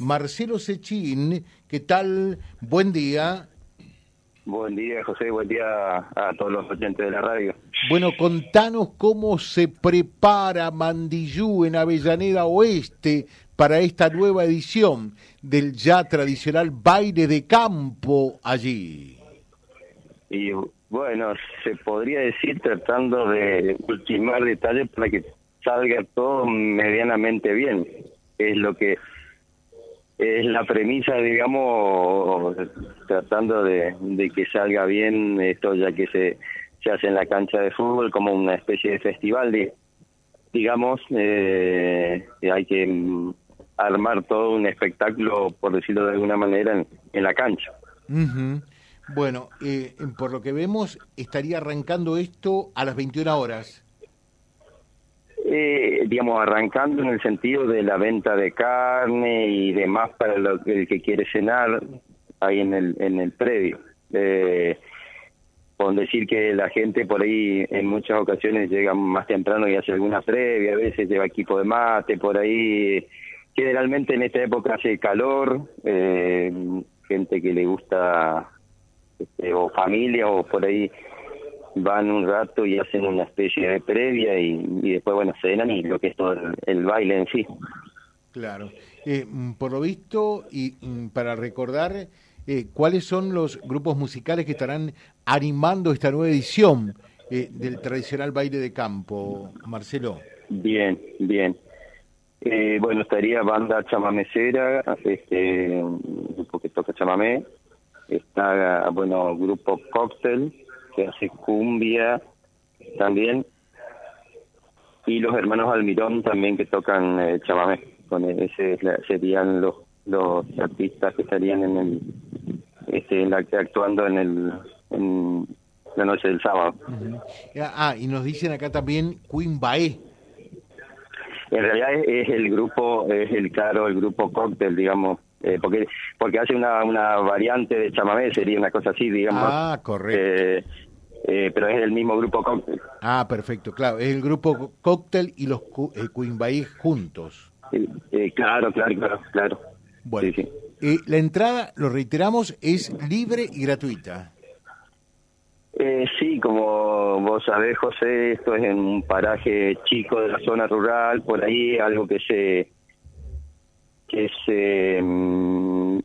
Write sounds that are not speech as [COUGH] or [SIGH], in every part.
Marcelo Sechín, ¿qué tal? Buen día. Buen día, José, buen día a todos los oyentes de la radio. Bueno, contanos cómo se prepara Mandillú en Avellaneda Oeste para esta nueva edición del ya tradicional baile de campo allí. Y bueno, se podría decir tratando de ultimar detalles para que salga todo medianamente bien. Es lo que es la premisa, digamos, tratando de, que salga bien esto, ya que se, se hace en la cancha de fútbol como una especie de festival, de, digamos, eh, hay que armar todo un espectáculo, por decirlo de alguna manera, en, la cancha. Bueno, eh, por lo que vemos, estaría arrancando esto a las 21 horas eh, digamos, arrancando en el sentido de la venta de carne y demás para el que quiere cenar ahí en el, en el predio. Eh, con decir que la gente por ahí en muchas ocasiones llega más temprano y hace alguna previa, a veces lleva equipo de mate, por ahí generalmente en esta época hace calor, eh, gente que le gusta este, o familia o por ahí van un rato y hacen una especie de previa y, después, bueno, cenan y lo que es todo el, baile en sí. Claro. Eh, por lo visto, y mm, para recordar, eh, ¿cuáles son los grupos musicales que estarán animando esta nueva edición eh, del tradicional baile de campo, Marcelo? Bien, bien. bueno, estaría banda chamamecera, este, un grupo que toca chamamé, está, bueno, grupo cóctel, que hace cumbia también, y los hermanos Almirón también que tocan eh, chamamé. Con ese serían los los artistas que estarían en el este en la, actuando en el en la noche del sábado. Ah, y nos dicen acá también Queen Bae. En realidad es, el grupo, es el claro, el grupo cóctel, digamos, eh, porque porque hace una, una variante de chamamé, sería una cosa así, digamos. Ah, correcto. Eh, eh, pero es el mismo grupo cóctel. Ah, perfecto, claro, es el grupo cóctel y los eh, Queen juntos. Eh, claro, claro, claro, claro. Bueno, la entrada, lo reiteramos, es libre y gratuita. sí, como vos sabés, José, esto es en un paraje chico de la zona rural, por ahí algo que se que se mm,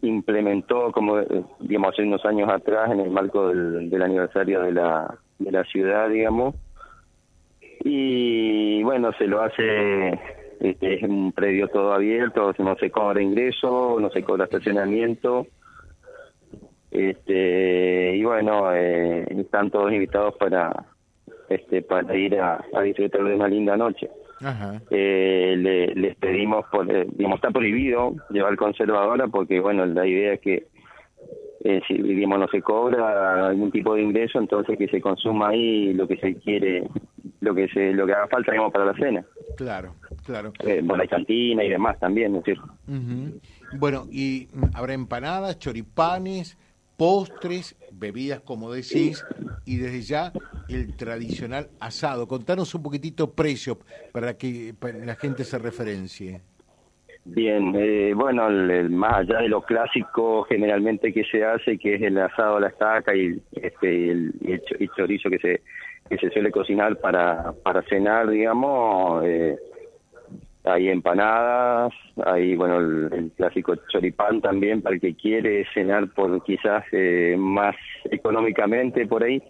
implementó como digamos hace unos años atrás en el marco del, aniversario de la de la ciudad digamos. Y bueno se lo hace este, es un predio todo abierto no se cobra ingreso no se cobra estacionamiento. Este y bueno eh, están todos invitados para este para ir a, a disfrutar de una linda noche eh, le, les pedimos, por, eh, digamos, está prohibido llevar conservadora porque, bueno, la idea es que eh, si digamos no se cobra algún tipo de ingreso, entonces que se consuma ahí lo que se quiere, lo que se lo que haga falta, digamos, para la cena. Claro, claro. Eh, bueno, hay cantina y demás también, ¿no es cierto? Bueno, y habrá empanadas, choripanes, postres, bebidas, como decís, y desde ya el tradicional asado. Contanos un poquitito precio para que la gente se referencie. Bien, eh, bueno, más allá de lo clásico generalmente que se hace, que es el asado a la estaca y, este, el, chorizo que se, que se suele cocinar para, para cenar, digamos, eh, hay empanadas, hay bueno el, clásico choripán también para el que quiere cenar por quizás eh, más económicamente por ahí.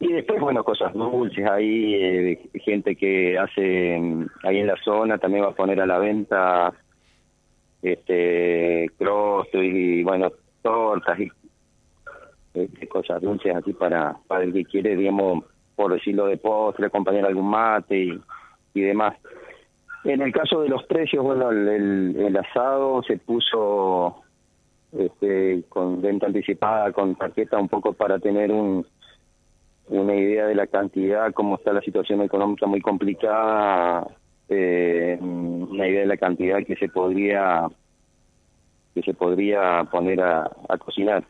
Y después, bueno, cosas dulces, hay eh, gente que hace mm, ahí en la zona, también va a poner a la venta este crostos y, bueno, tortas y este, cosas dulces así para, para el que quiere, digamos, por decirlo de postre, acompañar algún mate y, y demás. En el caso de los precios, bueno, el, asado se puso este, con venta anticipada, con tarjeta, un poco para tener un, una idea de la cantidad, cómo está la situación económica muy complicada, eh, una idea de la cantidad que se podría que se podría poner a, cocinar.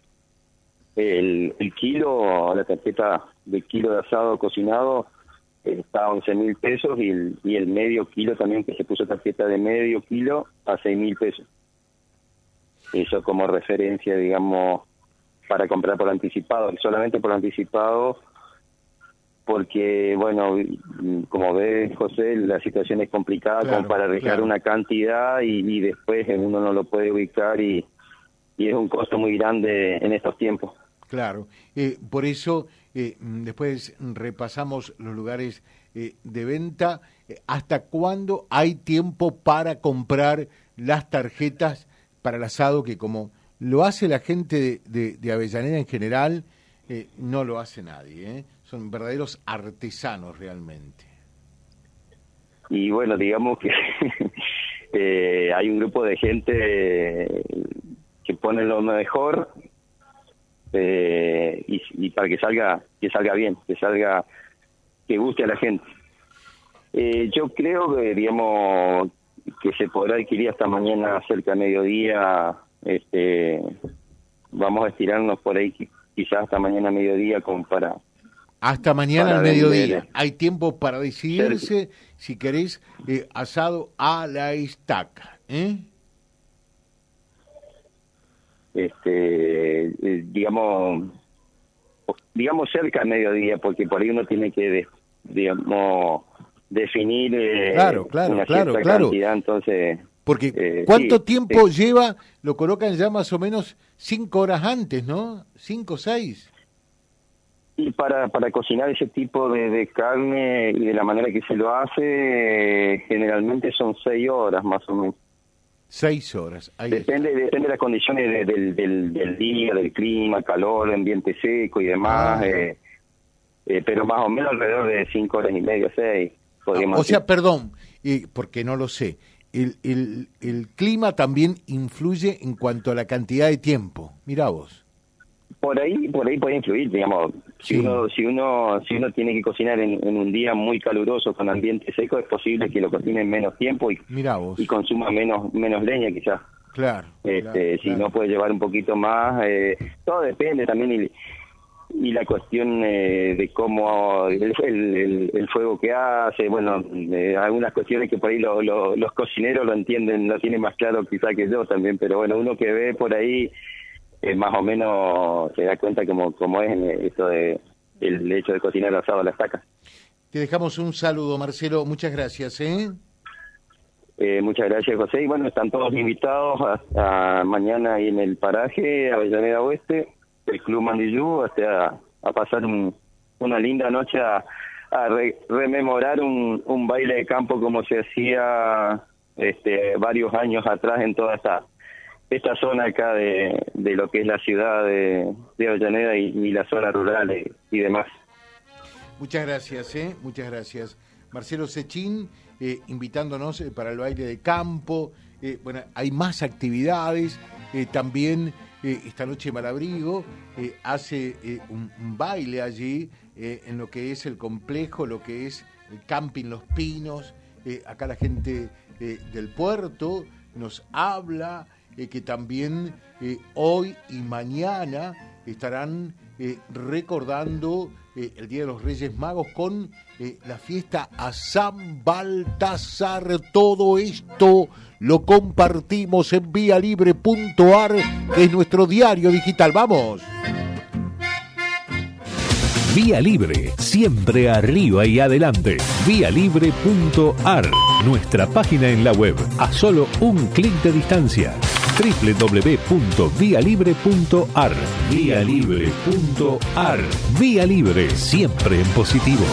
El, el kilo, la tarjeta del kilo de asado cocinado está a 11 mil pesos y el, y el medio kilo también que se puso tarjeta de medio kilo a 6 mil pesos. eso como referencia, digamos, para comprar por anticipado, solamente por anticipado, porque, bueno, como ves, José, la situación es complicada como para arriesgar una cantidad y, después uno no lo puede ubicar y, y es un costo muy grande en estos tiempos. Claro, eh, por eso eh, después repasamos los lugares eh, de venta. ¿Hasta cuándo hay tiempo para comprar las tarjetas para el asado que como lo hace la gente de, de, Avellaneda en general, no lo hace nadie? Son verdaderos artesanos realmente. Y bueno, digamos que [LAUGHS] hay un grupo de gente que pone lo mejor eh, y, para que salga que salga bien, que salga que guste a la gente. Eh, yo creo que digamos que se podrá adquirir hasta mañana cerca de mediodía. Este, vamos a estirarnos por ahí quizás hasta mañana mediodía como para hasta mañana al mediodía. Hay tiempo para decidirse si queréis eh, asado a la estaca. ¿eh? este eh, digamos digamos cerca del mediodía porque por ahí uno tiene que digamos definir eh, claro claro una claro claro cantidad, entonces porque eh, cuánto tiempo lleva lo colocan ya más o menos cinco horas antes no cinco o seis y para, para cocinar ese tipo de, de, carne y de la manera que se lo hace, generalmente son seis horas más o menos. Seis horas. depende, depende de las condiciones del, del, día, del clima, calor, ambiente seco y demás. Ah. Eh, eh, pero más o menos alrededor de cinco horas y media, seis. Podríamos o sea, perdón, porque no lo sé. El, el, el clima también influye en cuanto a la cantidad de tiempo. Mira vos por ahí por ahí puede influir digamos. Si uno si uno si uno tiene que cocinar en, un día muy caluroso con ambiente seco es posible que lo cocine en menos tiempo y y consuma menos menos leña quizás. Claro este si no puede llevar un poquito más eh, todo depende también y, y la cuestión eh, de cómo el, el, fuego que hace, bueno, eh, algunas cuestiones que por ahí los cocineros lo entienden, lo tienen más claro quizá que yo también, pero bueno, uno que ve por ahí eh, más o menos se da cuenta como, como es esto de el hecho de cocinar asado a la estaca. Te dejamos un saludo, Marcelo. Muchas gracias. ¿eh? Eh, muchas gracias, José. Y bueno, están todos invitados a, mañana ahí en el paraje, Avellaneda Oeste, el Club Mandillú, hasta a, pasar una linda noche a, rememorar un, un baile de campo como se hacía este, varios años atrás en toda esta esta zona acá de, de lo que es la ciudad de, de Avellaneda y, la zona rural y, demás. Muchas gracias, ¿eh? muchas gracias. Marcelo Sechín, eh, invitándonos eh, para el baile de campo. Eh, bueno, hay más actividades. también esta noche Malabrigo hace un, baile allí en lo que es el complejo, lo que es el camping Los Pinos. acá la gente del puerto nos habla eh, que también eh, hoy y mañana estarán eh, recordando el Día de los Reyes Magos con la fiesta a San Baltasar. Todo esto lo compartimos en vialibre.ar, que es nuestro diario digital. ¡Vamos! Vía Libre, siempre arriba y adelante. Vialibre.ar, nuestra página en la web, a solo un clic de distancia www.vialibre.ar. Vía Libre.ar. Vía Libre, siempre en positivo.